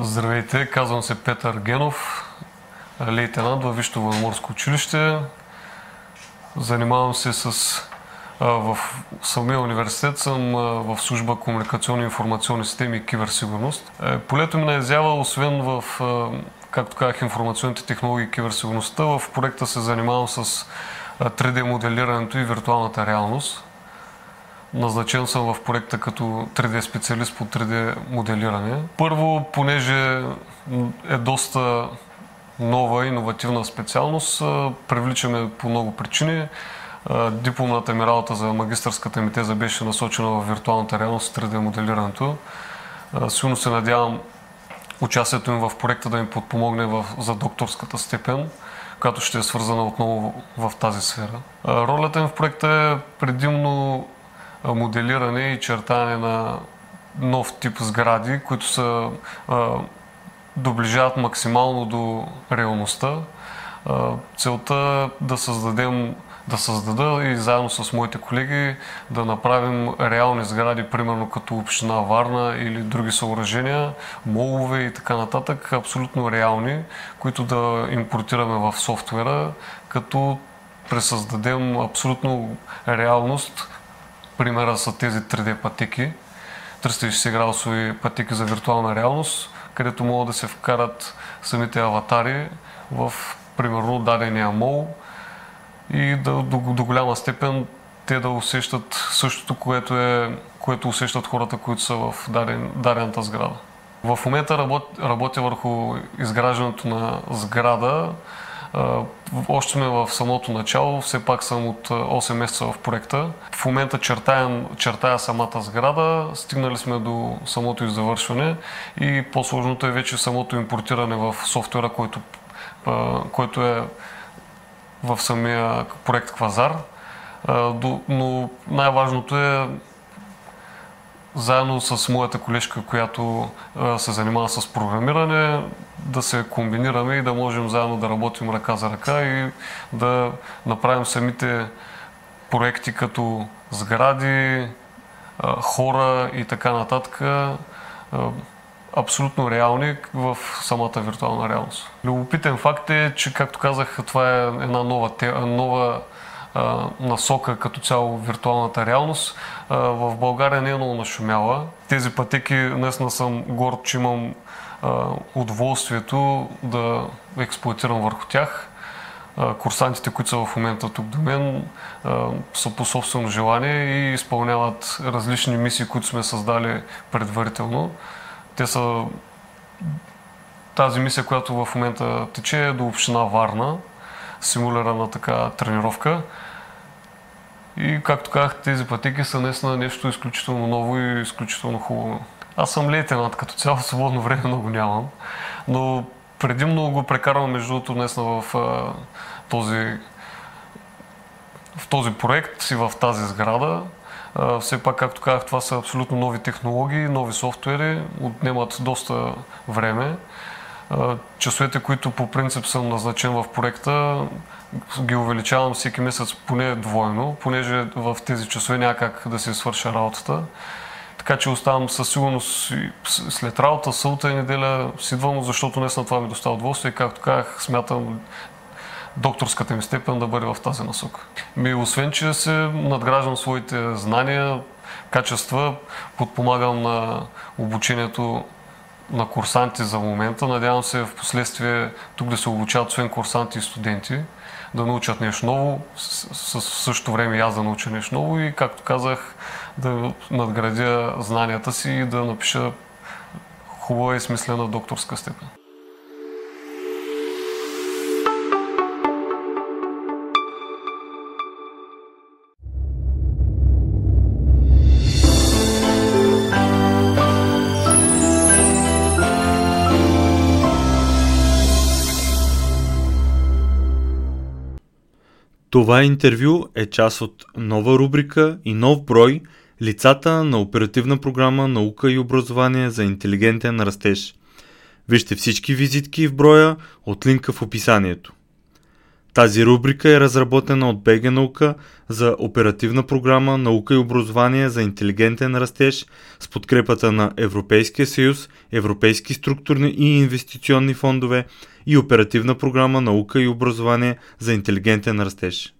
Здравейте, казвам се Петър Генов, лейтенант във Висшето военноморско училище. Занимавам се с... В самия университет съм в служба комуникационни информационни системи и киберсигурност. Е, полето ми на изява, освен в, както казах, информационните технологии и киберсигурността, в проекта се занимавам с 3D моделирането и виртуалната реалност. Назначен съм в проекта като 3D специалист по 3D моделиране. Първо, понеже е доста нова, иновативна специалност, привличаме по много причини. Дипломната ми работа за магистърската ми теза беше насочена в виртуалната реалност 3D моделирането. Силно се надявам участието им в проекта да им подпомогне в, за докторската степен, която ще е свързана отново в тази сфера. Ролята им в проекта е предимно моделиране и чертане на нов тип сгради, които са, доближават максимално до реалността. Целта е да създадем да създада и заедно с моите колеги да направим реални сгради, примерно като община Варна или други съоръжения, молове и така нататък, абсолютно реални, които да импортираме в софтуера, като пресъздадем абсолютно реалност, Примера са тези 3D пътеки, 360 градусови пътеки за виртуална реалност, където могат да се вкарат самите аватари в примерно дадения мол и да, до, до голяма степен те да усещат същото, което, е, което усещат хората, които са в даден, дадената сграда. В момента работя, работя върху изграждането на сграда, още сме в самото начало, все пак съм от 8 месеца в проекта. В момента чертая, чертая самата сграда, стигнали сме до самото завършване и по-сложното е вече самото импортиране в софтуера, който, който е в самия проект Квазар. Но най-важното е заедно с моята колежка, която се занимава с програмиране, да се комбинираме и да можем заедно да работим ръка за ръка и да направим самите проекти като сгради, хора и така нататък абсолютно реални в самата виртуална реалност. Любопитен факт е, че, както казах, това е една нова, нова насока като цяло виртуалната реалност. В България не е много нашумяла. Тези пътеки, наистина съм горд, че имам удоволствието да експлуатирам върху тях. Курсантите, които са в момента тук до мен, са по собствено желание и изпълняват различни мисии, които сме създали предварително. Те са тази мисия, която в момента тече е до община Варна, симулирана така тренировка. И както казах, тези пътеки са наистина нещо изключително ново и изключително хубаво. Аз съм лейтенант като цяло, свободно време много нямам, но предимно го прекарвам между другото днес в този, в този проект и в тази сграда. Все пак, както казах, това са абсолютно нови технологии, нови софтуери, отнемат доста време. Часовете, които по принцип съм назначен в проекта, ги увеличавам всеки месец поне двойно, понеже в тези часове няма как да се свърша работата. Така че оставам със сигурност след работа, сълта и неделя си идвам, защото днес на това ми достава удоволствие както казах, смятам докторската ми степен да бъде в тази насока. Ми, освен, че се надграждам своите знания, качества, подпомагам на обучението на курсанти за момента. Надявам се в последствие тук да се обучават освен курсанти и студенти, да научат нещо ново, в същото време и аз да науча нещо ново и, както казах, да надградя знанията си и да напиша хубава и смислена докторска степен. Това интервю е част от нова рубрика и нов брой Лицата на оперативна програма Наука и образование за интелигентен растеж. Вижте всички визитки в броя от линка в описанието. Тази рубрика е разработена от БГ наука за оперативна програма Наука и образование за интелигентен растеж с подкрепата на Европейския съюз, Европейски структурни и инвестиционни фондове и оперативна програма Наука и образование за интелигентен растеж.